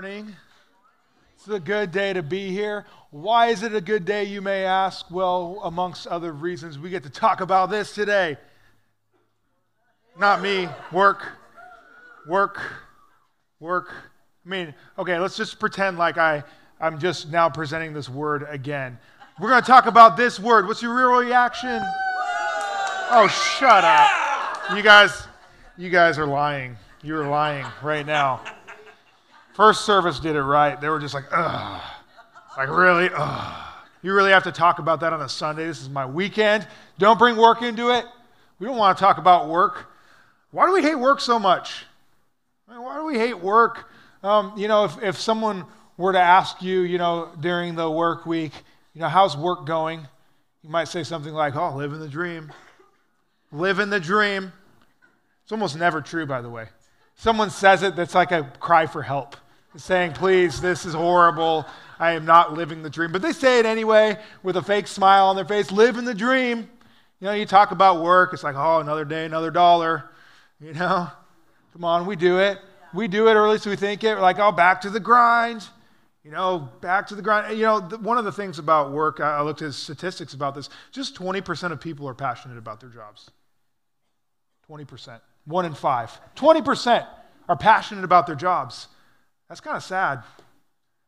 morning. It's a good day to be here. Why is it a good day, you may ask? Well, amongst other reasons, we get to talk about this today. Not me, work, work, work. I mean, okay, let's just pretend like I, I'm just now presenting this word again. We're going to talk about this word. What's your real reaction? Oh, shut up. You guys, you guys are lying. You're lying right now. First service did it right. They were just like, ugh. Like, really? Ugh. You really have to talk about that on a Sunday? This is my weekend. Don't bring work into it. We don't want to talk about work. Why do we hate work so much? I mean, why do we hate work? Um, you know, if, if someone were to ask you, you know, during the work week, you know, how's work going? You might say something like, oh, living the dream. Living the dream. It's almost never true, by the way. Someone says it, that's like a cry for help, saying, please, this is horrible. I am not living the dream. But they say it anyway with a fake smile on their face, living the dream. You know, you talk about work, it's like, oh, another day, another dollar. You know, come on, we do it. We do it, or at least we think it. We're like, oh, back to the grind. You know, back to the grind. You know, one of the things about work, I looked at statistics about this, just 20% of people are passionate about their jobs. 20%. One in five. 20% are passionate about their jobs. That's kind of sad.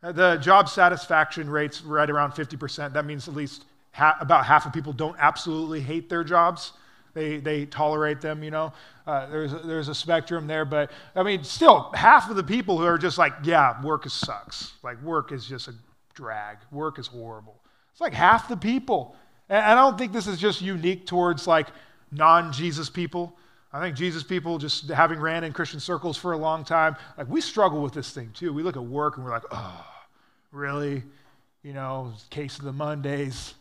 Uh, the job satisfaction rate's right around 50%. That means at least ha- about half of people don't absolutely hate their jobs. They, they tolerate them, you know. Uh, there's, a, there's a spectrum there, but I mean, still, half of the people who are just like, yeah, work is sucks. Like, work is just a drag. Work is horrible. It's like half the people. And I don't think this is just unique towards like non Jesus people. I think Jesus people, just having ran in Christian circles for a long time, like we struggle with this thing too. We look at work and we're like, oh, really? You know, case of the Mondays.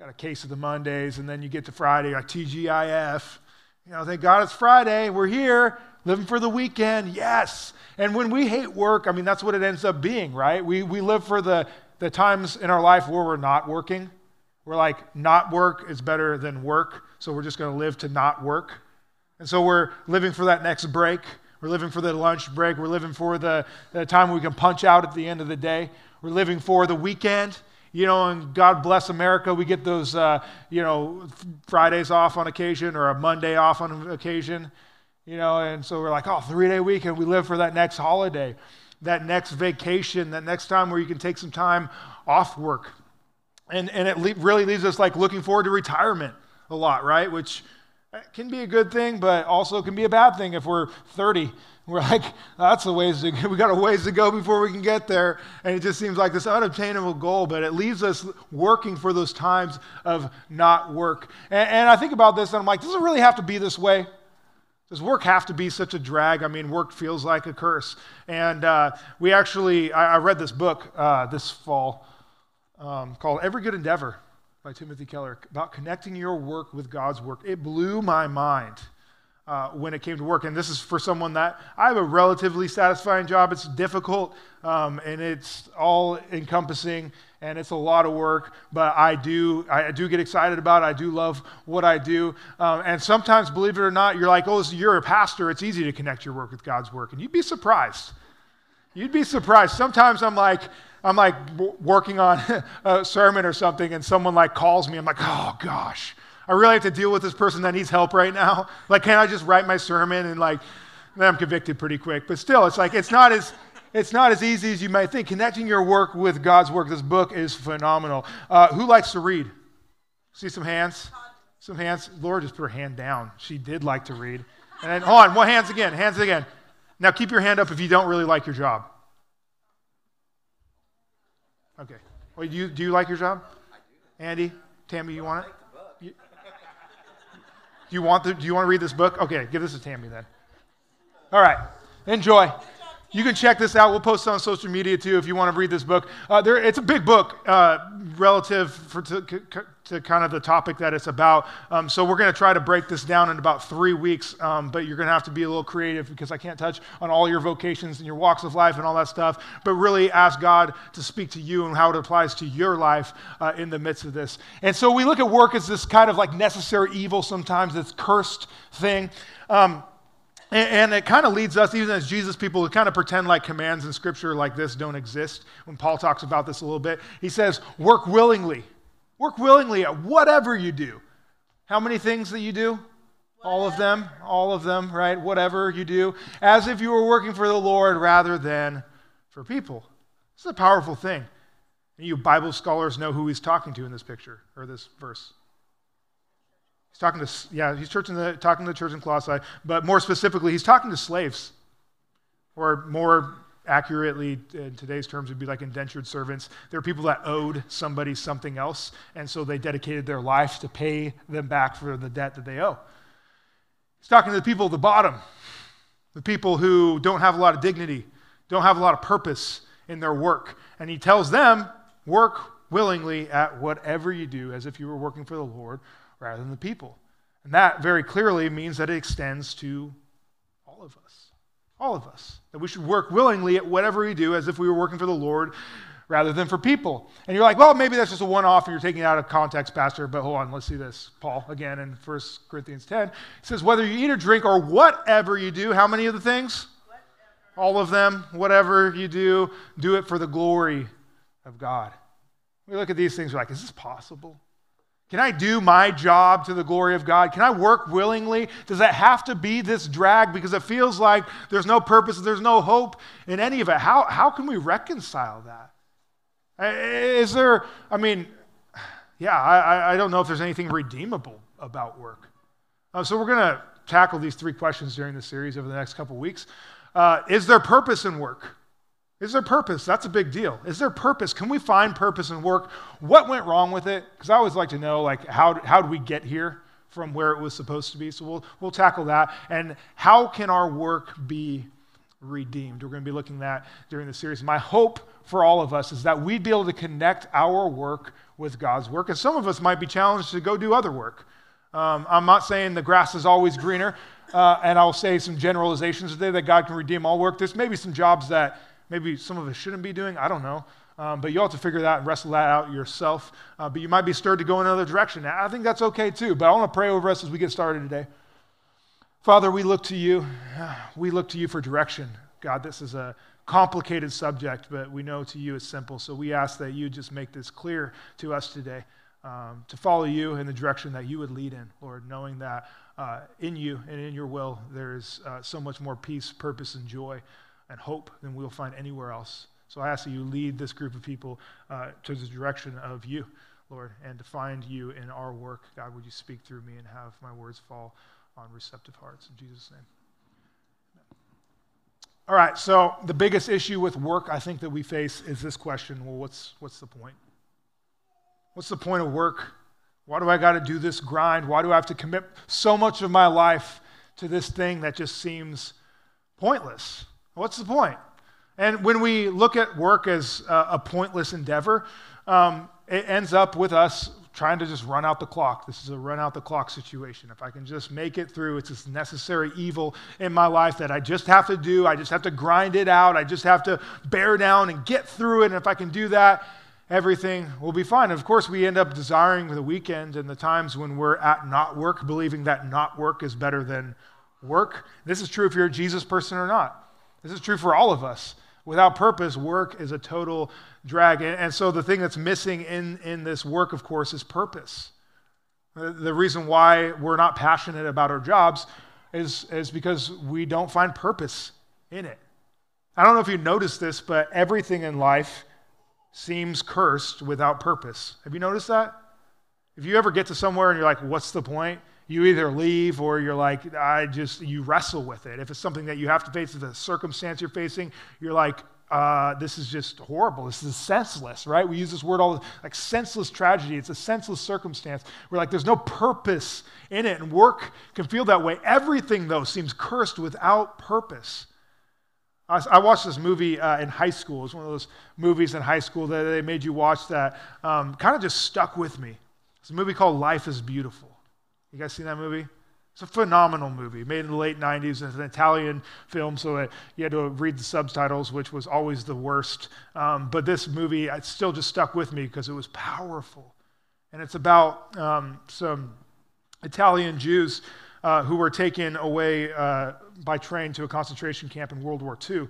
Got a case of the Mondays, and then you get to Friday, like TGIF. You know, thank God it's Friday. We're here, living for the weekend. Yes. And when we hate work, I mean, that's what it ends up being, right? We, we live for the, the times in our life where we're not working. We're like, not work is better than work, so we're just going to live to not work. And so we're living for that next break. We're living for the lunch break. We're living for the, the time we can punch out at the end of the day. We're living for the weekend. You know, and God bless America, we get those, uh, you know, Fridays off on occasion or a Monday off on occasion. You know, and so we're like, oh, three day weekend. We live for that next holiday, that next vacation, that next time where you can take some time off work. And, and it le- really leaves us like looking forward to retirement a lot, right? Which it can be a good thing, but also can be a bad thing if we're 30. We're like, that's a ways to go. We got a ways to go before we can get there. And it just seems like this unobtainable goal, but it leaves us working for those times of not work. And, and I think about this and I'm like, does it really have to be this way? Does work have to be such a drag? I mean, work feels like a curse. And uh, we actually, I, I, read this book uh, this fall um, called Every Good Endeavor by Timothy Keller about connecting your work with God's work. It blew my mind uh, when it came to work. And this is for someone that I have a relatively satisfying job. It's difficult um, and it's all encompassing and it's a lot of work, but I do, I do get excited about it. I do love what I do. Um, and sometimes, believe it or not, you're like, oh, you're a pastor. It's easy to connect your work with God's work. And you'd be surprised. You'd be surprised. Sometimes I'm like, I'm like working on a sermon or something, and someone like calls me. I'm like, oh gosh, I really have to deal with this person that needs help right now. Like, can't I just write my sermon and like, then I'm convicted pretty quick. But still, it's like it's not as it's not as easy as you might think. Connecting your work with God's work. This book is phenomenal. Uh, who likes to read? See some hands. Some hands. Laura just put her hand down. She did like to read. And then, hold on, one hands again. Hands again. Now keep your hand up if you don't really like your job. Okay. Well, do you, do you like your job? I do. Andy, Tammy, you want it? You, do you want the, Do you want to read this book? Okay, give this to Tammy then. All right. Enjoy. You can check this out. We'll post it on social media too if you want to read this book. Uh, there, it's a big book uh, relative for, to, to, kind of the topic that it's about. Um, so we're going to try to break this down in about three weeks, um, but you're going to have to be a little creative because I can't touch on all your vocations and your walks of life and all that stuff, but really ask God to speak to you and how it applies to your life uh, in the midst of this. And so we look at work as this kind of like necessary evil sometimes, this cursed thing. Um, And, it kind of leads us, even as Jesus people, to kind of pretend like commands in Scripture like this don't exist. When Paul talks about this a little bit, he says, work willingly. Work willingly at whatever you do. How many things that you do? All of them, all of them, right? Whatever you do, as if you were working for the Lord rather than for people. This is a powerful thing. You Bible scholars know who he's talking to in this picture or this verse. He's talking to, yeah, he's the, talking to the church in Colossae, but more specifically, he's talking to slaves, or more accurately, in today's terms, would be like indentured servants. There are people that owed somebody something else, and so they dedicated their life to pay them back for the debt that they owe. He's talking to the people at the bottom, the people who don't have a lot of dignity, don't have a lot of purpose in their work. And he tells them, work willingly at whatever you do as if you were working for the Lord rather than the people. And that very clearly means that it extends to all of us. All of us. That we should work willingly at whatever we do as if we were working for the Lord rather than for people. And you're like, well, maybe that's just a one off and you're taking it out of context, Pastor. But hold on, let's see this. Paul, again in 1 Corinthians 10, says, whether you eat or drink or whatever you do, how many of the things? Whatever. All of them, whatever you do, do it for the glory of God. We look at these things, we're like, is this possible? Can I do my job to the glory of God? Can I work willingly? Does that have to be this drag? Because it feels like there's no purpose, there's no hope in any of it. How, how can we reconcile that? Is there, I mean, yeah, I, I don't know if there's anything redeemable about work. Uh, so we're going to tackle these three questions during the series over the next couple weeks. Uh, is there purpose in work? Is there purpose? That's a big deal. Is there purpose? Can we find purpose in work? What went wrong with it? Because I always like to know, like, how, how did we get here from where it was supposed to be? So we'll, we'll tackle that. And how can our work be redeemed? We're going to be looking at during the series. My hope for all of us is that we'd be able to connect our work with God's work. And some of us might be challenged to go do other work. Um, I'm not saying the grass is always greener, uh, and I'll say some generalizations today that God can redeem all work. There's maybe some jobs that maybe some of us shouldn't be doing. I don't know. Um, but you have to figure that and wrestle that out yourself. Uh, but you might be stirred to go in another direction. I think that's okay too. But I want to pray over us as we get started today. Father, we look to you. We look to you for direction. God, this is a complicated subject, but we know to you it's simple. So we ask that you just make this clear to us today um, to follow you in the direction that you would lead in, Lord, knowing that uh, in you and in your will there is uh, so much more peace, purpose, and joy and hope than we'll find anywhere else. So I ask that you lead this group of people uh, to the direction of you, Lord, and to find you in our work. God, would you speak through me and have my words fall on receptive hearts? In Jesus' name. All right, so the biggest issue with work I think that we face is this question well, what's, what's the point? What's the point of work? Why do I got to do this grind? Why do I have to commit so much of my life to this thing that just seems pointless? What's the point? And when we look at work as a, pointless endeavor, um, it ends up with us trying to just run out the clock. This is a run out the clock situation. If I can just make it through, it's this necessary evil in my life that I just have to do. I just have to grind it out. I just have to bear down and get through it. And if I can do that, everything will be fine. And of course, we end up desiring the weekend and the times when we're at not work, believing that not work is better than work. This is true if you're a Jesus person or not. This is true for all of us. Without purpose, work is a total drag. And, so the thing that's missing in, in this work, of course, is purpose. The, the reason why we're not passionate about our jobs is, is because we don't find purpose in it. I don't know if you noticed this, but everything in life seems cursed without purpose. Have you noticed that? If you ever get to somewhere and you're like, what's the point? You either leave or you're like, I just, you wrestle with it. If it's something that you have to face, if it's a circumstance you're facing, you're like, uh, this is just horrible. This is senseless, right? We use this word all like senseless tragedy. It's a senseless circumstance. We're like, there's no purpose in it. And work can feel that way. Everything, though, seems cursed without purpose. I, watched this movie uh, in high school. It was one of those movies in high school that they made you watch that um, kind of just stuck with me. It's a movie called Life is Beautiful. You guys seen that movie? It's a phenomenal movie, made in the late 90s. It's an Italian film, so it, you had to read the subtitles, which was always the worst. Um, but this movie, it still just stuck with me because it was powerful. And it's about um, some Italian Jews uh, who were taken away uh, by train to a concentration camp in World War II.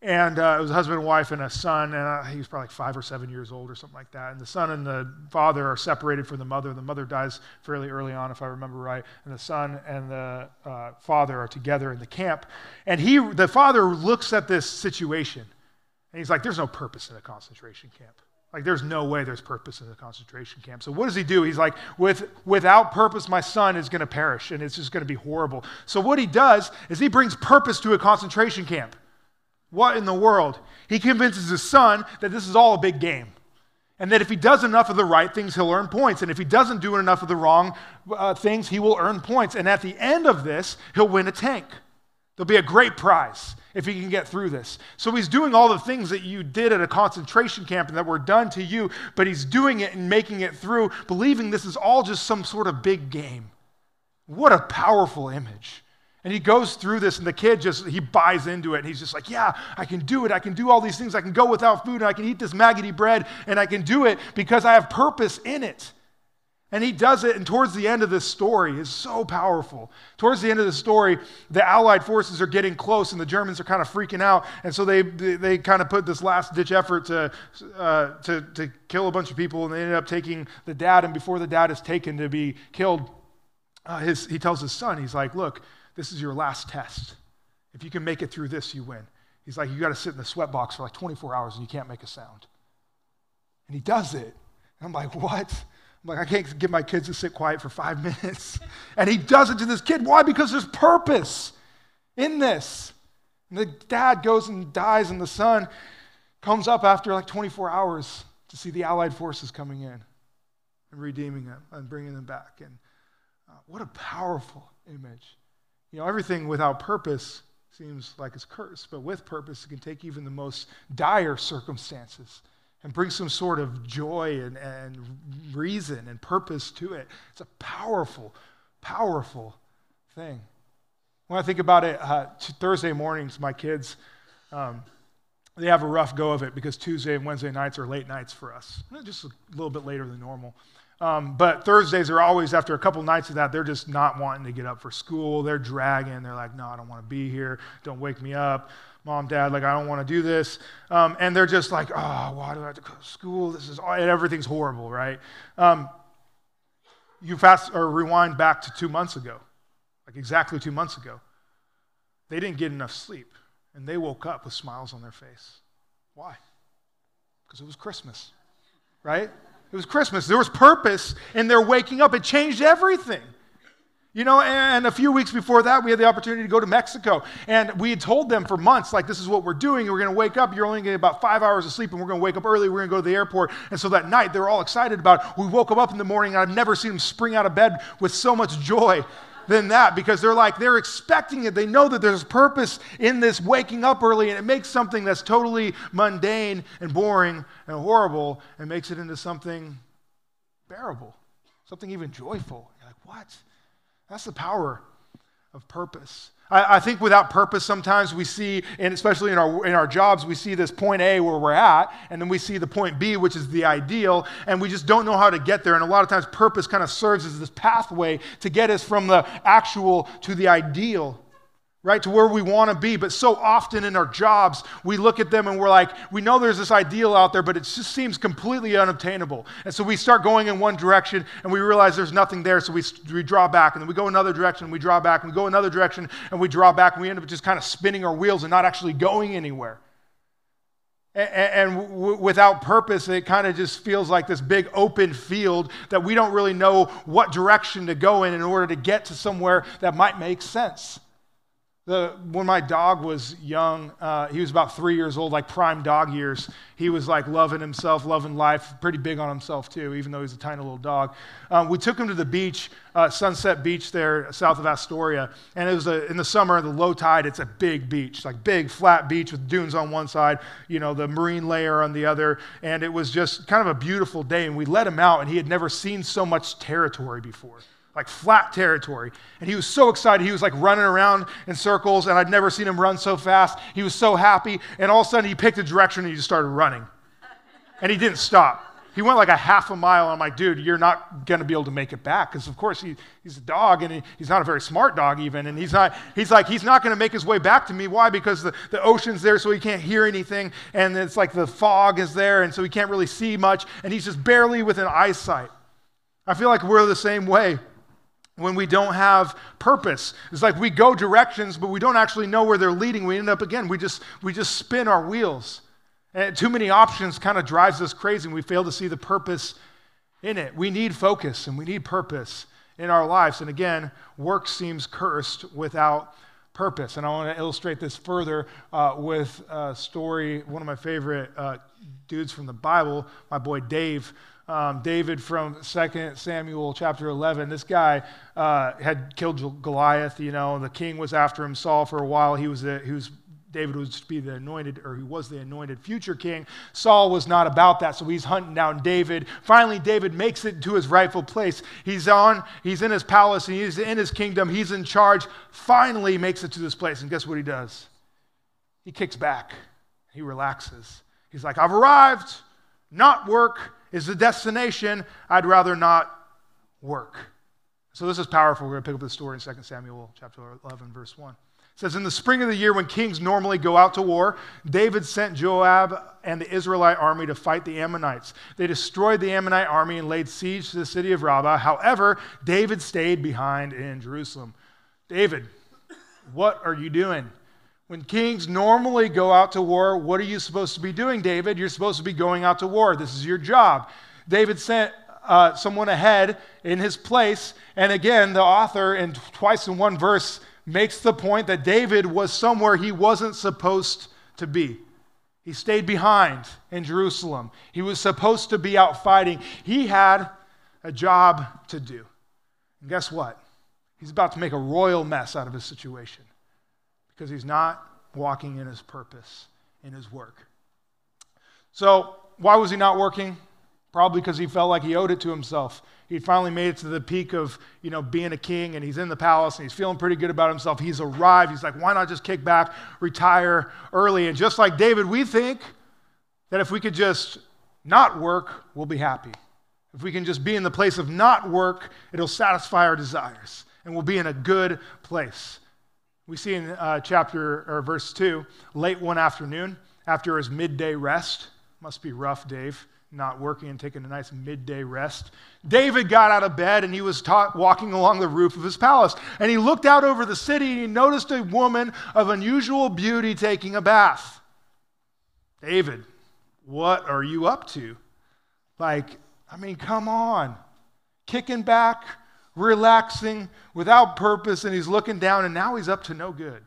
And uh, it was a husband and wife and a son, and uh, he was probably like five or seven years old or something like that. And the son and the father are separated from the mother. The mother dies fairly early on, if I remember right. And the son and the uh, father are together in the camp. And he, the father looks at this situation, and he's like, "There's no purpose in a concentration camp. Like, there's no way there's purpose in a concentration camp. So, what does he do? He's like, With, without purpose, my son is going to perish, and it's just going to be horrible. So, what he does is he brings purpose to a concentration camp. What in the world? He convinces his son that this is all a big game. And that if he does enough of the right things, he'll earn points. And if he doesn't do enough of the wrong uh, things, he will earn points. And at the end of this, he'll win a tank. There'll be a great prize if he can get through this. So he's doing all the things that you did at a concentration camp and that were done to you, but he's doing it and making it through, believing this is all just some sort of big game. What a powerful image. And he goes through this, and the kid just, he buys into it. And he's just like, Yeah, I can do it. I can do all these things. I can go without food, and I can eat this maggoty bread, and I can do it because I have purpose in it. And he does it, and towards the end of this story is so powerful. Towards the end of the story, the Allied forces are getting close, and the Germans are kind of freaking out. And so they, they, they kind of put this last ditch effort to, uh, to, to kill a bunch of people, and they ended up taking the dad. And before the dad is taken to be killed, uh, his, he tells his son, He's like, Look, this is your last test. If you can make it through this, you win. He's like, You got to sit in the sweat box for like 24 hours, and you can't make a sound. And he does it. And I'm like, What? I'm like, I can't get my kids to sit quiet for five minutes. And he does it to this kid. Why? Because there's purpose in this. And the dad goes and dies, and the son comes up after like 24 hours to see the Allied forces coming in and redeeming them and bringing them back. And uh, what a powerful image. You know, everything without purpose seems like it's cursed, but with purpose, it can take even the most dire circumstances and bring some sort of joy and, and reason and purpose to it. It's a powerful, powerful thing. When I think about it, uh, Thursday mornings, my kids, um, they have a rough go of it because Tuesday and Wednesday nights are late nights for us, just a little bit later than normal. Um, but Thursdays are always, after a couple nights of that, they're just not wanting to get up for school. They're dragging. They're like, no, I don't want to be here. Don't wake me up mom, dad, like, I don't want to do this. Um, and they're just like, oh, why do I have to go to school? This is, and everything's horrible, right? Um, you fast or rewind back to two months ago, like exactly two months ago. They didn't get enough sleep, and they woke up with smiles on their face. Why? Because it was Christmas, right? It was Christmas. There was purpose in their waking up. It changed everything. You know, and a few weeks before that, we had the opportunity to go to Mexico. And we had told them for months, like, this is what we're doing. We're going to wake up. You're only going to get about five hours of sleep, and we're going to wake up early. We're going to go to the airport. And so that night, they were all excited about it. We woke them up in the morning, and I've never seen them spring out of bed with so much joy than that because they're like, they're expecting it. They know that there's purpose in this waking up early, and it makes something that's totally mundane and boring and horrible and makes it into something bearable, something even joyful. You're like, what? That's the power of purpose. I, I, think without purpose, sometimes we see, and especially in our, in our jobs, we see this point A where we're at, and then we see the point B, which is the ideal, and we just don't know how to get there. And a lot of times, purpose kind of serves as this pathway to get us from the actual to the ideal right, to where we want to be. But so often in our jobs, we look at them and we're like, we know there's this ideal out there, but it just seems completely unobtainable. And so we start going in one direction and we realize there's nothing there, so we, we draw back. And then we go another direction, and we draw back, and we go another direction, and we draw back, and we end up just kind of spinning our wheels and not actually going anywhere. And, and w- without purpose, it kind of just feels like this big open field that we don't really know what direction to go in in order to get to somewhere that might make sense. The, when my dog was young, uh, he was about three years old, like prime dog years. He was like loving himself, loving life, pretty big on himself too, even though he's a tiny little dog. Um, we took him to the beach, uh, Sunset Beach there south of Astoria. And it was a, in the summer, the low tide, it's a big beach, like big flat beach with dunes on one side, you know, the marine layer on the other. And it was just kind of a beautiful day. And we let him out, and he had never seen so much territory before like flat territory. And he was so excited. He was like running around in circles, and I'd never seen him run so fast. He was so happy. And all of a sudden, he picked a direction and he just started running. And he didn't stop. He went like a half a mile. I'm like, dude, you're not going to be able to make it back. Because, of course, he, he's a dog and he, he's not a very smart dog, even. And he's not, he's like, he's not going to make his way back to me. Why? Because the, the ocean's there, so he can't hear anything. And it's like the fog is there, and so he can't really see much. And he's just barely within eyesight. I feel like we're the same way when we don't have purpose. It's like we go directions, but we don't actually know where they're leading. We end up, again, we just, we just spin our wheels. And too many options kind of drives us crazy, and we fail to see the purpose in it. We need focus and we need purpose in our lives. And again, work seems cursed without purpose. And I want to illustrate this further uh, with a story, one of my favorite uh, dudes from the Bible, my boy Dave. Um, David from 2 Samuel chapter 11. This guy uh, had killed Goliath, you know, the king was after him, Saul, for a while. He was, a, he was David was to be the anointed, or he was the anointed future king. Saul was not about that, so he's hunting down David. Finally, David makes it to his rightful place. He's on, he's in his palace, and he's in his kingdom. He's in charge. Finally, makes it to this place, and guess what he does? He kicks back. He relaxes. He's like, I've arrived. Not work is the destination. I'd rather not work. So this is powerful. We're going to pick up the story in 2 Samuel chapter 11, verse 1 It says, In the spring of the year when kings normally go out to war, David sent Joab and the Israelite army to fight the Ammonites. They destroyed the Ammonite army and laid siege to the city of Rabbah. However, David stayed behind in Jerusalem. David, what are you doing? When kings normally go out to war, what are you supposed to be doing, David? You're supposed to be going out to war. This is your job. David sent uh, someone ahead in his place. And again, the author, in twice in one verse, makes the point that David was somewhere he wasn't supposed to be. He stayed behind in Jerusalem. He was supposed to be out fighting. He had a job to do. And guess what? He's about to make a royal mess out of his situation because he's not walking in his purpose, in his work. So, why was he not working? Probably because he felt like he owed it to himself. He finally made it to the peak of you know being a king and he's in the palace and he's feeling pretty good about himself. He's arrived. He's like why not just kick back retire early? And just like david we think that if we could just not work we'll be happy. If we can just be in the place of not work it'll satisfy our desires and we'll be in a good place we see in uh, chapter or verse 2 late one afternoon after his midday rest must be rough dave not working and taking a nice midday rest. David got out of bed and he was ta- walking along the roof of his palace. And he looked out over the city and he noticed a woman of unusual beauty taking a bath. David, what are you up to? Like, I mean, come on. Kicking back, relaxing, without purpose, and he's looking down, and now he's up to no good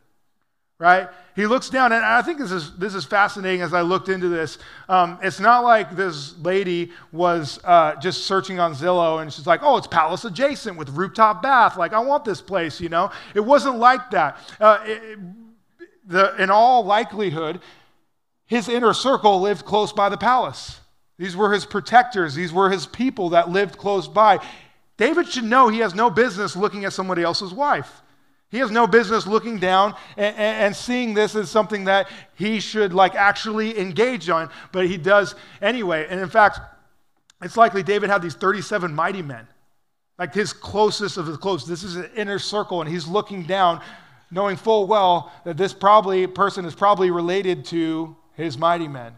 right? He looks down, and I think this is, this is fascinating as I looked into this. Um, it's not like this lady was uh, just searching on Zillow and she's like, oh, it's palace adjacent with rooftop bath. Like, I want this place, you know? It wasn't like that. Uh, it, the, in all likelihood, his inner circle lived close by the palace. These were his protectors, these were his people that lived close by. David should know he has no business looking at somebody else's wife. He has no business looking down and, and, seeing this as something that he should like actually engage on, but he does anyway. And in fact, it's likely David had these 37 mighty men, like his closest of his close. This is an inner circle, and he's looking down, knowing full well that this probably person is probably related to his mighty men.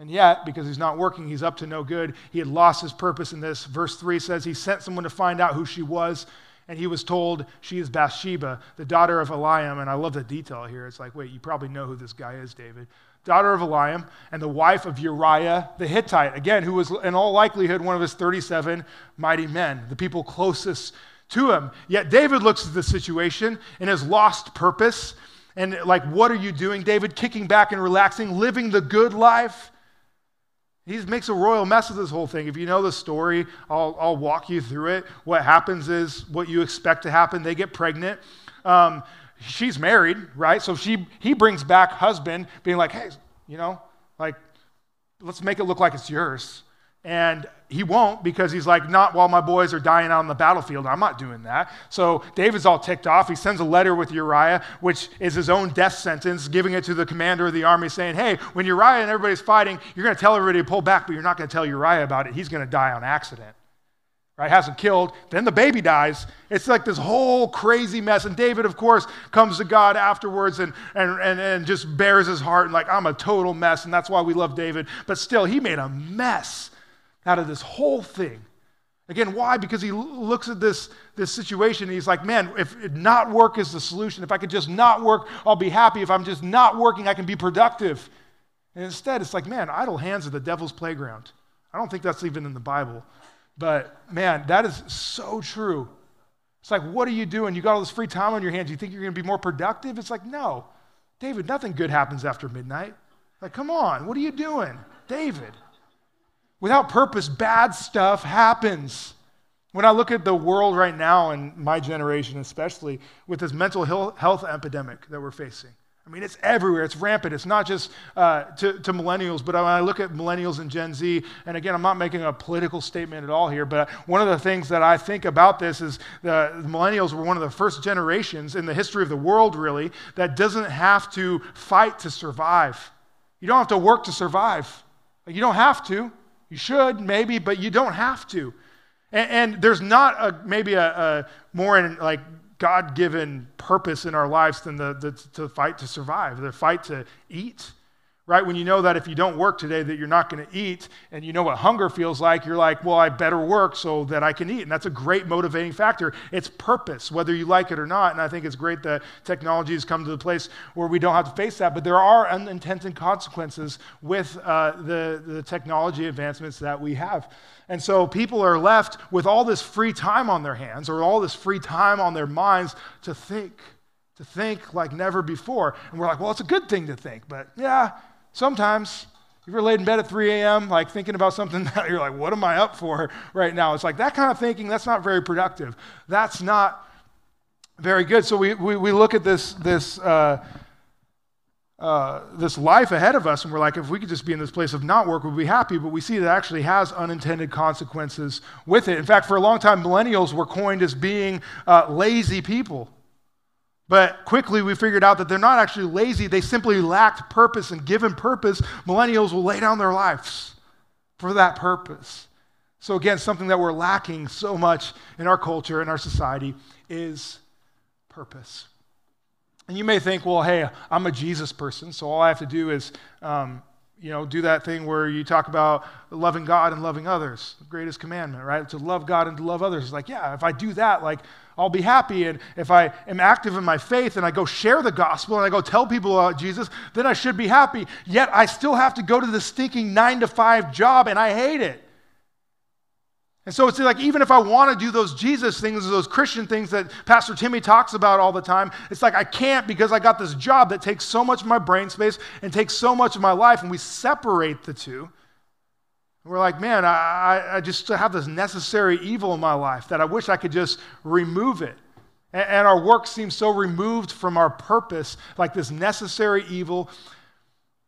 And yet, because he's not working, he's up to no good. He had lost his purpose in this. Verse 3 says he sent someone to find out who she was and he was told she is Bathsheba, the daughter of Eliam. And I love the detail here. It's like, wait, you probably know who this guy is, David. Daughter of Eliam, and the wife of Uriah the Hittite, again, who was in all likelihood one of his 37 mighty men, the people closest to him. Yet David looks at the situation and his lost purpose. And like, what are you doing, David? Kicking back and relaxing, living the good life. He makes a royal mess of this whole thing. If you know the story, I'll, I'll walk you through it. What happens is what you expect to happen. They get pregnant. Um, she's married, right? So she, he brings back husband, being like, hey, you know, like, let's make it look like it's yours. And he won't because he's like, not while my boys are dying out on the battlefield. I'm not doing that. So David's all ticked off. He sends a letter with Uriah, which is his own death sentence, giving it to the commander of the army, saying, Hey, when Uriah and everybody's fighting, you're going to tell everybody to pull back, but you're not going to tell Uriah about it. He's going to die on accident. Right? Hasn't killed. Then the baby dies. It's like this whole crazy mess. And David, of course, comes to God afterwards and, and, and, and just bears his heart and, like, I'm a total mess. And that's why we love David. But still, he made a mess out of this whole thing. Again, why? Because he looks at this, this situation and he's like, man, if not work is the solution, if I could just not work, I'll be happy. If I'm just not working, I can be productive. And instead, it's like, man, idle hands are the devil's playground. I don't think that's even in the Bible. But man, that is so true. It's like, what are you doing? You got all this free time on your hands. You think you're going to be more productive? It's like, no. David, nothing good happens after midnight. Like, come on, what are you doing? David. Without purpose, bad stuff happens. When I look at the world right now, and my generation especially, with this mental health epidemic that we're facing, I mean, it's everywhere. It's rampant. It's not just uh, to, to, millennials, but when I look at millennials and Gen Z, and again, I'm not making a political statement at all here, but one of the things that I think about this is the, millennials were one of the first generations in the history of the world, really, that doesn't have to fight to survive. You don't have to work to survive. You don't have to. You should, maybe, but you don't have to. And, and there's not a, maybe a, a more in, like God given purpose in our lives than the, the, to fight to survive, the fight to eat right? When you know that if you don't work today that you're not going to eat and you know what hunger feels like, you're like, well, I better work so that I can eat. And that's a great motivating factor. It's purpose, whether you like it or not. And I think it's great that technology has come to the place where we don't have to face that. But there are unintended consequences with uh, the, the technology advancements that we have. And so people are left with all this free time on their hands or all this free time on their minds to think to think like never before. And we're like, well, it's a good thing to think, but yeah, Sometimes, if you're laid in bed at 3 a.m., like thinking about something that you're like, what am I up for right now? It's like that kind of thinking, that's not very productive. That's not very good. So we, we, we look at this, this, uh, uh, this life ahead of us, and we're like, if we could just be in this place of not work, we'd be happy. But we see that actually has unintended consequences with it. In fact, for a long time, millennials were coined as being uh, lazy people. But quickly we figured out that they're not actually lazy, they simply lacked purpose. And given purpose, millennials will lay down their lives for that purpose. So, again, something that we're lacking so much in our culture, in our society, is purpose. And you may think, well, hey, I'm a Jesus person, so all I have to do is, um, you know, do that thing where you talk about loving God and loving others, the greatest commandment, right? To love God and to love others. It's like, yeah, if I do that, like, I'll be happy. And if I am active in my faith and I go share the gospel and I go tell people about Jesus, then I should be happy. Yet I still have to go to the stinking nine to five job and I hate it. And so it's like, even if I want to do those Jesus things, those Christian things that Pastor Timmy talks about all the time, it's like I can't because I got this job that takes so much of my brain space and takes so much of my life, and we separate the two. We're like, man, I, I just have this necessary evil in my life that I wish I could just remove it. And, and our work seems so removed from our purpose, like this necessary evil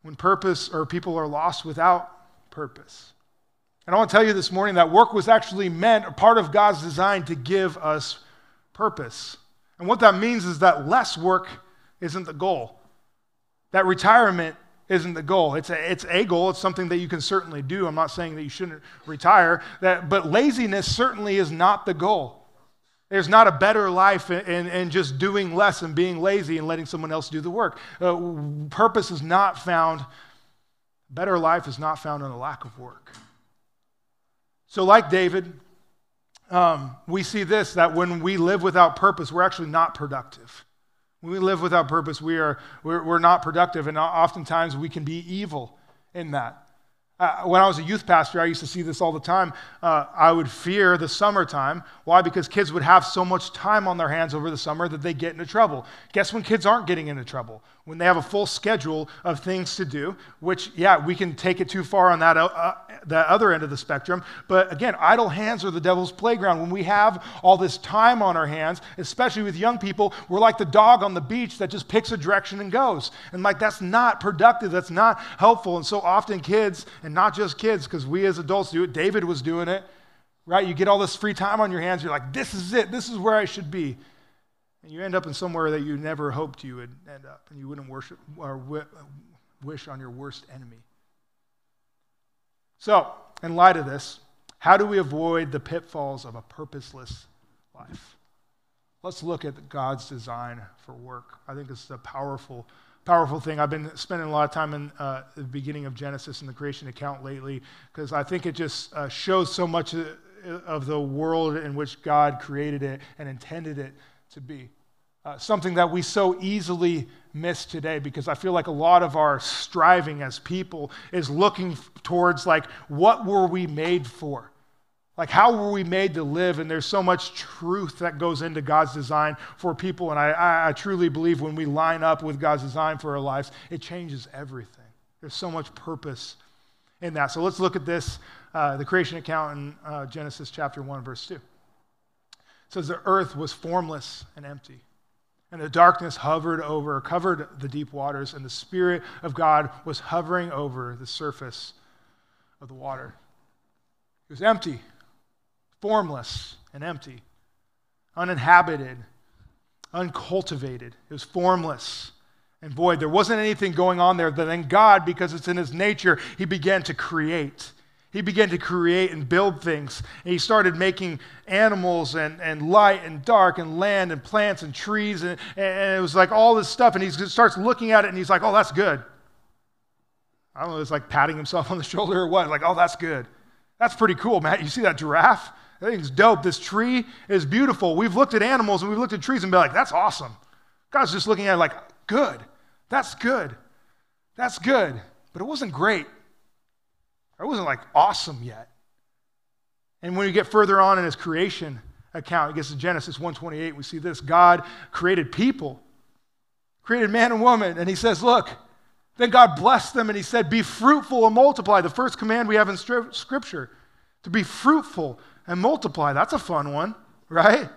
when purpose or people are lost without purpose. And I want to tell you this morning that work was actually meant, a part of God's design to give us purpose. And what that means is that less work isn't the goal. That retirement isn't the goal. It's a, it's a goal. It's something that you can certainly do. I'm not saying that you shouldn't retire, that, but laziness certainly is not the goal. There's not a better life in, in, just doing less and being lazy and letting someone else do the work. Uh, purpose is not found, better life is not found in a lack of work. So, like David, um, we see this that when we live without purpose, we're actually not productive. When we live without purpose, we are, we're, we're not productive, and oftentimes we can be evil in that. Uh, when I was a youth pastor, I used to see this all the time. Uh, I would fear the summertime. Why? Because kids would have so much time on their hands over the summer that they get into trouble. Guess when kids aren't getting into trouble? When they have a full schedule of things to do, which, yeah, we can take it too far on that uh, the other end of the spectrum. But again, idle hands are the devil's playground. When we have all this time on our hands, especially with young people, we're like the dog on the beach that just picks a direction and goes. And like that's not productive, that's not helpful. And so often kids, and not just kids, because we as adults do it, David was doing it, right? You get all this free time on your hands, you're like, this is it, this is where I should be. And you end up in somewhere that you never hoped you would end up, and you wouldn't worship or wish on your worst enemy. So, in light of this, how do we avoid the pitfalls of a purposeless life? Let's look at God's design for work. I think this is a powerful, powerful thing. I've been spending a lot of time in uh, the beginning of Genesis and the creation account lately because I think it just uh, shows so much of the world in which God created it and intended it to be. Uh, something that we so easily miss today because I feel like a lot of our striving as people is looking towards like what were we made for? Like how were we made to live? And there's so much truth that goes into God's design for people. And I, I truly believe when we line up with God's design for our lives, it changes everything. There's so much purpose in that. So let's look at this, uh, the creation account in uh, Genesis chapter 1, verse 2. Says the earth was formless and empty and the darkness hovered over, covered the deep waters, and the Spirit of God was hovering over the surface of the water. It was empty, formless, and empty, uninhabited, uncultivated. It was formless and void. There wasn't anything going on there, but then God, because it's in his nature, he began to create he began to create and build things. And he started making animals and, and light and dark and land and plants and trees. And, and it was like all this stuff. And he starts looking at it and he's like, oh, that's good. I don't know, it's like patting himself on the shoulder or what. Like, oh, that's good. That's pretty cool, Matt. You see that giraffe? That thing's dope. This tree is beautiful. We've looked at animals and we've looked at trees and been like, that's awesome. God's just looking at it like, good. That's good. That's good. But it wasn't great. It wasn't like awesome yet. And when we get further on in his creation account, it gets to Genesis 128, we see this. God created people, created man and woman, and he says, Look, then God blessed them and he said, Be fruitful and multiply. The first command we have in Scripture to be fruitful and multiply. That's a fun one, right?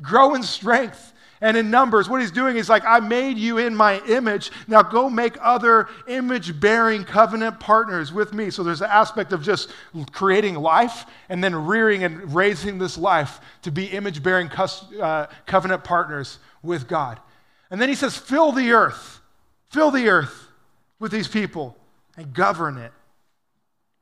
Grow in strength and in Numbers, what he's doing is like, I made you in my image. Now go make other image bearing covenant partners with me. So there's an aspect of just creating life and then rearing and raising this life to be image bearing uh, covenant partners with God. And then he says, fill the earth, fill the earth with these people and govern it.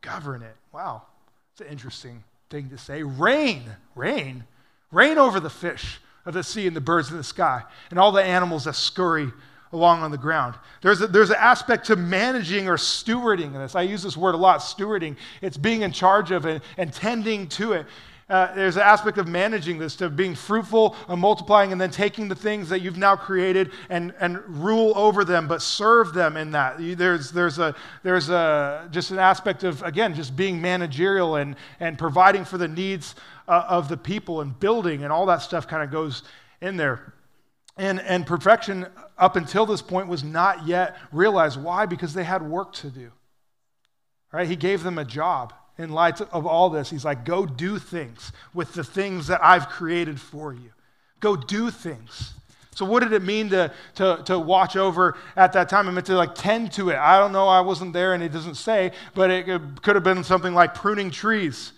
Govern it. Wow. It's an interesting thing to say. Reign, reign, reign over the fish of the sea and the birds in the sky and all the animals that scurry along on the ground. There's, a, there's an aspect to managing or stewarding this. I use this word a lot stewarding. It's being in charge of it and tending to it. Uh, there's an aspect of managing this, to being fruitful and multiplying, and then taking the things that you've now created and, and rule over them, but serve them in that. There's, there's, a, there's a, just an aspect of, again, just being managerial and, and providing for the needs uh, of the people and building and all that stuff kind of goes in there. And, and perfection up until this point was not yet realized. Why? Because they had work to do. Right? He gave them a job in light of all this. He's like, go do things with the things that I've created for you. Go do things. So, what did it mean to, to, to watch over at that time? I meant to like tend to it. I don't know, I wasn't there and it doesn't say, but it could have been something like pruning trees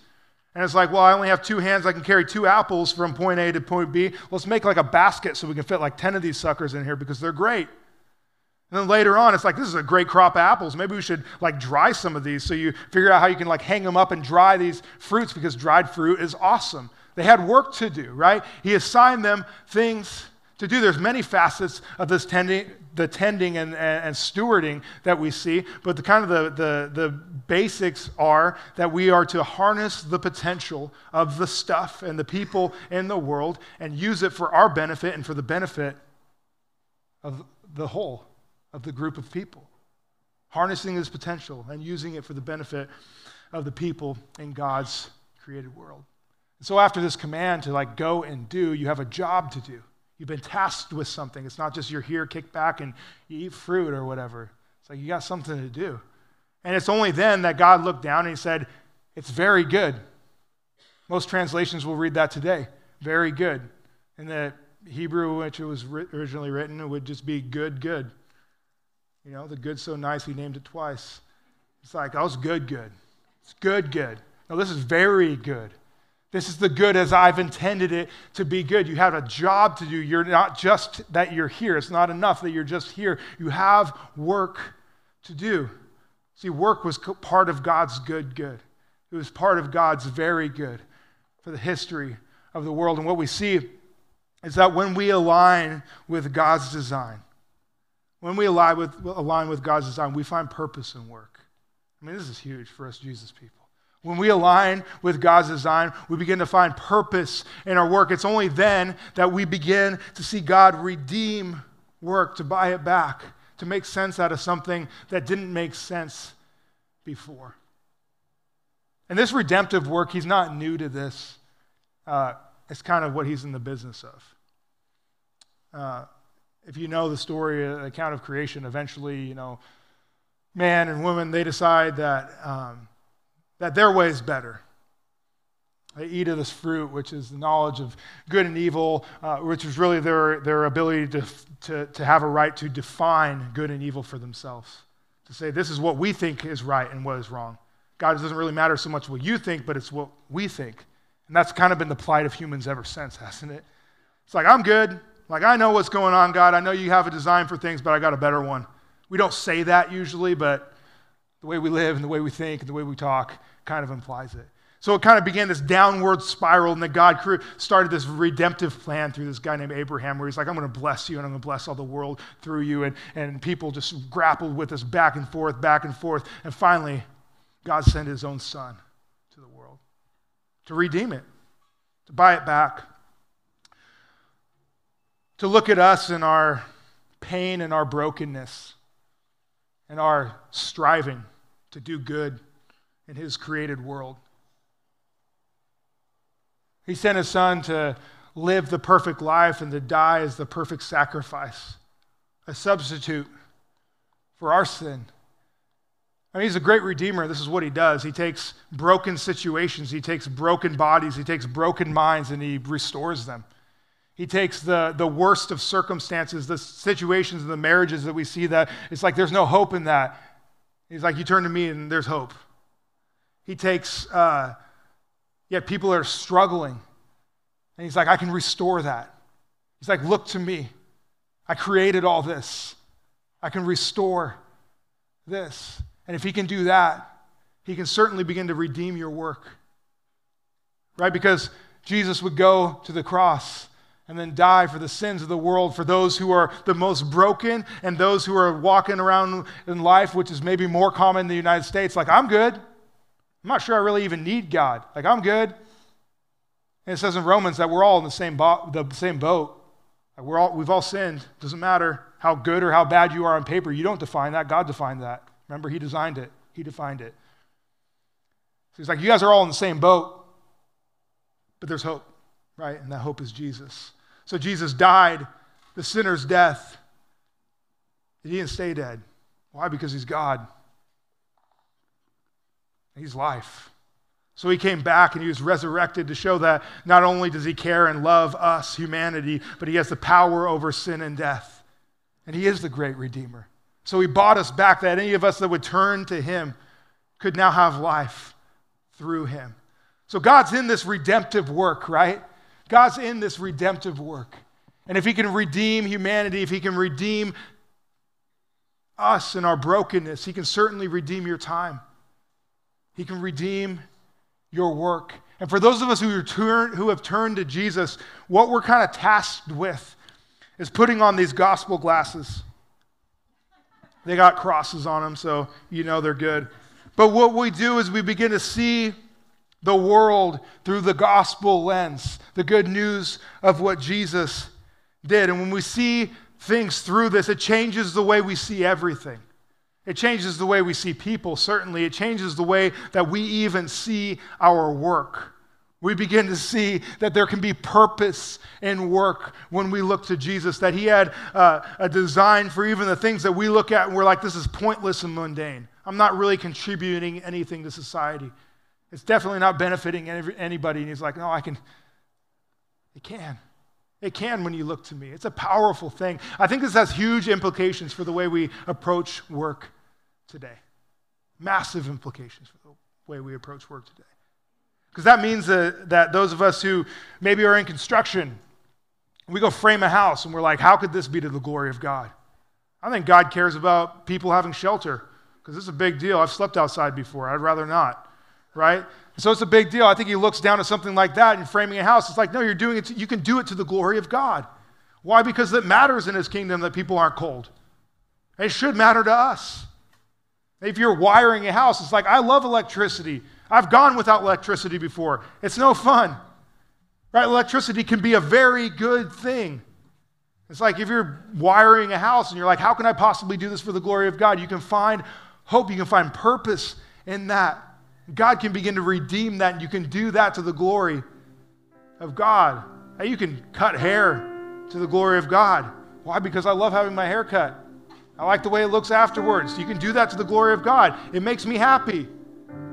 and it's like, well, I only have two hands. I can carry two apples from point A to point B. Let's make like a basket so we can fit like 10 of these suckers in here because they're great. And then later on, it's like, this is a great crop of apples. Maybe we should like dry some of these so you figure out how you can like hang them up and dry these fruits because dried fruit is awesome. They had work to do, right? He assigned them things to do. There's many facets of this tending, the tending and, and, and, stewarding that we see, but the kind of the, the, the basics are that we are to harness the potential of the stuff and the people in the world and use it for our benefit and for the benefit of the whole of the group of people. Harnessing this potential and using it for the benefit of the people in God's created world. So after this command to like go and do, you have a job to do. You've been tasked with something. It's not just you're here, kick back, and you eat fruit or whatever. It's like you got something to do. And it's only then that God looked down and he said, It's very good. Most translations will read that today. Very good. In the Hebrew, which it was originally written, it would just be good, good. You know, the good so nice, he named it twice. It's like, oh, it's good, good. It's good, good. No, this is very good. This is the good as I've intended it to be good. You have a job to do. You're not just that you're here. It's not enough that you're just here. You have work to do. See, work was part of God's good, good. It was part of God's very good for the history of the world. And what we see is that when we align with God's design, when we align with, align with God's design, we find purpose in work. I mean, this is huge for us Jesus people. When we align with God's design, we begin to find purpose in our work. It's only then that we begin to see God redeem work, to buy it back, to make sense out of something that didn't make sense before. And this redemptive work, he's not new to this. Uh, it's kind of what he's in the business of. Uh, if you know the story, the account of creation, eventually, you know, man and woman, they decide that. Um, that their way is better. They eat of this fruit, which is the knowledge of good and evil, uh, which is really their, their ability to, to, to have a right to define good and evil for themselves. To say, this is what we think is right and what is wrong. God it doesn't really matter so much what you think, but it's what we think. And that's kind of been the plight of humans ever since, hasn't it? It's like, I'm good. Like, I know what's going on, God. I know you have a design for things, but I got a better one. We don't say that usually, but the way we live and the way we think and the way we talk kind of implies it. So it kind of began this downward spiral, and then God started this redemptive plan through this guy named Abraham, where he's like, I'm going to bless you, and I'm going to bless all the world through you. And, and people just grappled with this back and forth, back and forth. And finally, God sent his own son to the world to redeem it, to buy it back, to look at us and our pain and our brokenness and our striving to do good in his created world. He sent his son to live the perfect life and to die as the perfect sacrifice, a substitute for our sin. I mean, he's a great redeemer. This is what he does. He takes broken situations, he takes broken bodies, he takes broken minds, and he restores them. He takes the, the worst of circumstances, the situations and the marriages that we see that it's like there's no hope in that. He's like, You turn to me and there's hope. He takes, uh, yet people are struggling. And he's like, I can restore that. He's like, Look to me. I created all this. I can restore this. And if he can do that, he can certainly begin to redeem your work. Right? Because Jesus would go to the cross and then die for the sins of the world, for those who are the most broken and those who are walking around in life, which is maybe more common in the United States, like, I'm good. I'm not sure I really even need God. Like, I'm good. And it says in Romans that we're all in the same, bo- the same boat. Like we're all, we've all sinned. Doesn't matter how good or how bad you are on paper. You don't define that. God defined that. Remember, He designed it, He defined it. So He's like, you guys are all in the same boat, but there's hope, right? And that hope is Jesus. So Jesus died the sinner's death. He didn't stay dead. Why? Because He's God. He's life. So he came back and he was resurrected to show that not only does he care and love us, humanity, but he has the power over sin and death. And he is the great Redeemer. So he bought us back that any of us that would turn to him could now have life through him. So God's in this redemptive work, right? God's in this redemptive work. And if he can redeem humanity, if he can redeem us and our brokenness, he can certainly redeem your time. He can redeem your work. And for those of us who, turn, who have turned to Jesus, what we're kind of tasked with is putting on these gospel glasses. They got crosses on them, so you know they're good. But what we do is we begin to see the world through the gospel lens, the good news of what Jesus did. And when we see things through this, it changes the way we see everything. It changes the way we see people, certainly. It changes the way that we even see our work. We begin to see that there can be purpose in work when we look to Jesus, that He had uh, a design for even the things that we look at and we're like, this is pointless and mundane. I'm not really contributing anything to society. It's definitely not benefiting anybody. And he's like, no, I can. It can. It can when you look to me. It's a powerful thing. I think this has huge implications for the way we approach work today. Massive implications for the way we approach work today. Because that means that, that those of us who maybe are in construction, we go frame a house and we're like, how could this be to the glory of God? I think God cares about people having shelter because it's a big deal. I've slept outside before. I'd rather not, right? So it's a big deal. I think he looks down at something like that and framing a house. It's like, no, you're doing it. To, you can do it to the glory of God. Why? Because it matters in his kingdom that people aren't cold. It should matter to us. If you're wiring a house, it's like, I love electricity. I've gone without electricity before. It's no fun. Right? Electricity can be a very good thing. It's like if you're wiring a house and you're like, how can I possibly do this for the glory of God? You can find hope, you can find purpose in that. God can begin to redeem that, and you can do that to the glory of God. You can cut hair to the glory of God. Why? Because I love having my hair cut. I like the way it looks afterwards. You can do that to the glory of God. It makes me happy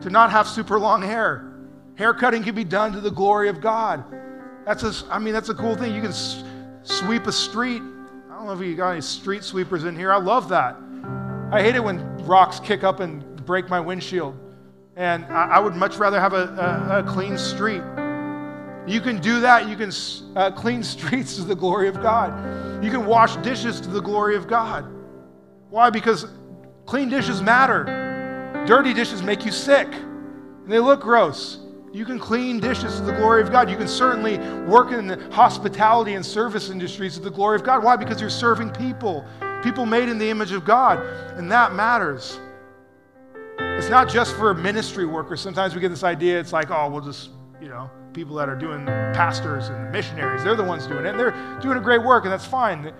to not have super long hair. Hair cutting can be done to the glory of God. That's a, I mean, that's a cool thing. You can s- sweep a street. I don't know if you got any street sweepers in here. I love that. I hate it when rocks kick up and break my windshield. And I, I would much rather have a, a, a, clean street. You can do that. You can uh, clean streets to the glory of God. You can wash dishes to the glory of God. Why? Because clean dishes matter. Dirty dishes make you sick, and they look gross. You can clean dishes to the glory of God. You can certainly work in the hospitality and service industries to the glory of God. Why? Because you're serving people, people made in the image of God, and that matters. It's not just for ministry workers. Sometimes we get this idea, it's like, oh, we'll just, you know, people that are doing pastors and missionaries, they're the ones doing it, and they're doing a great work, and that's fine. But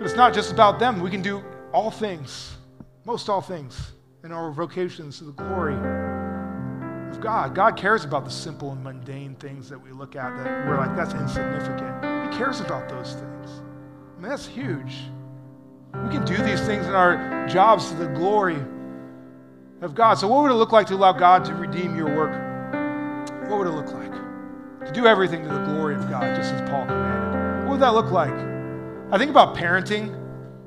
it's not just about them. We can do all things, most all things, in our vocations to the glory of God. God cares about the simple and mundane things that we look at that we're like, that's insignificant. He cares about those things. I mean, that's huge. We can do these things in our jobs to the glory of God. So, what would it look like to allow God to redeem your work? What would it look like? To do everything to the glory of God, just as Paul commanded. What would that look like? I think about parenting.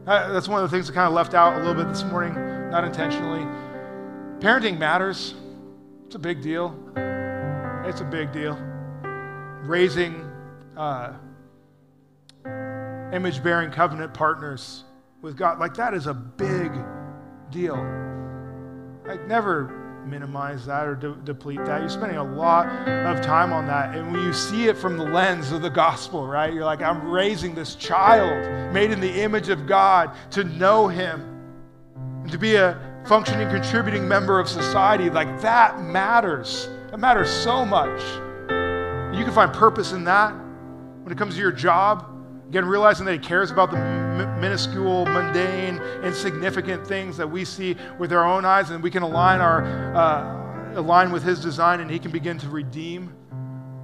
Uh, that's one of the things that kind of left out a little bit this morning, not intentionally. Parenting matters. It's a big deal. It's a big deal. Raising uh, image bearing covenant partners with God, like that is a big deal. Like, never minimize that or de- deplete that. You're spending a lot of time on that. And when you see it from the lens of the gospel, right, you're like, I'm raising this child made in the image of God to know Him and to be a functioning, contributing member of society, like that matters. That matters so much. You can find purpose in that when it comes to your job. Again, realizing that He cares about the minuscule, mundane, insignificant things that we see with our own eyes, and we can align our uh, align with His design, and He can begin to redeem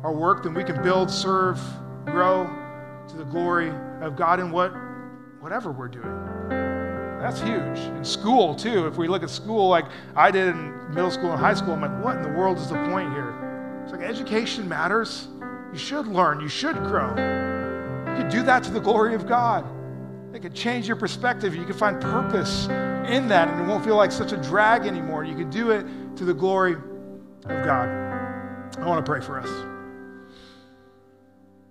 our work. Then we can build, serve, grow to the glory of God in what whatever we're doing. That's huge. In school, too, if we look at school like I did in middle school and high school, I'm like, what in the world is the point here? It's like education matters. You should learn, you should grow. You can do that to the glory of God. It could change your perspective. You can find purpose in that, and it won't feel like such a drag anymore. You can do it to the glory of God. I want to pray for us.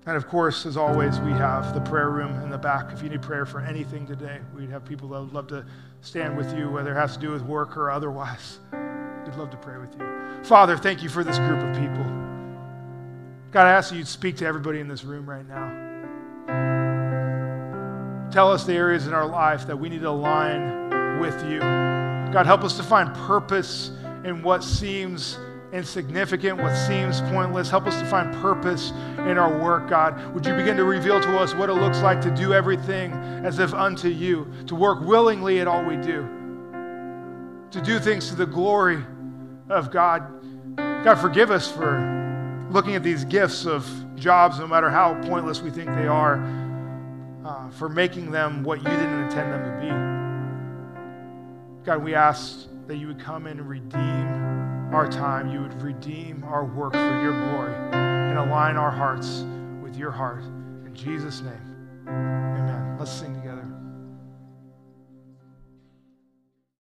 And of course, as always, we have the prayer room in the back. If you need prayer for anything today, we'd have people that would love to stand with you, whether it has to do with work or otherwise. We'd love to pray with you. Father, thank you for this group of people. God, I ask that you'd speak to everybody in this room right now. Tell us the areas in our life that we need to align with you. God, help us to find purpose in what seems insignificant, what seems pointless. Help us to find purpose in our work, God. Would you begin to reveal to us what it looks like to do everything as if unto you, to work willingly at all we do, to do things to the glory of God. God, forgive us for looking at these gifts of jobs, no matter how pointless we think they are, uh, for making them what you didn't intend them to be. God, we ask that you would come and redeem our time, you would redeem our work for your glory and align our hearts with your heart. In Jesus' name, amen. Let's sing together.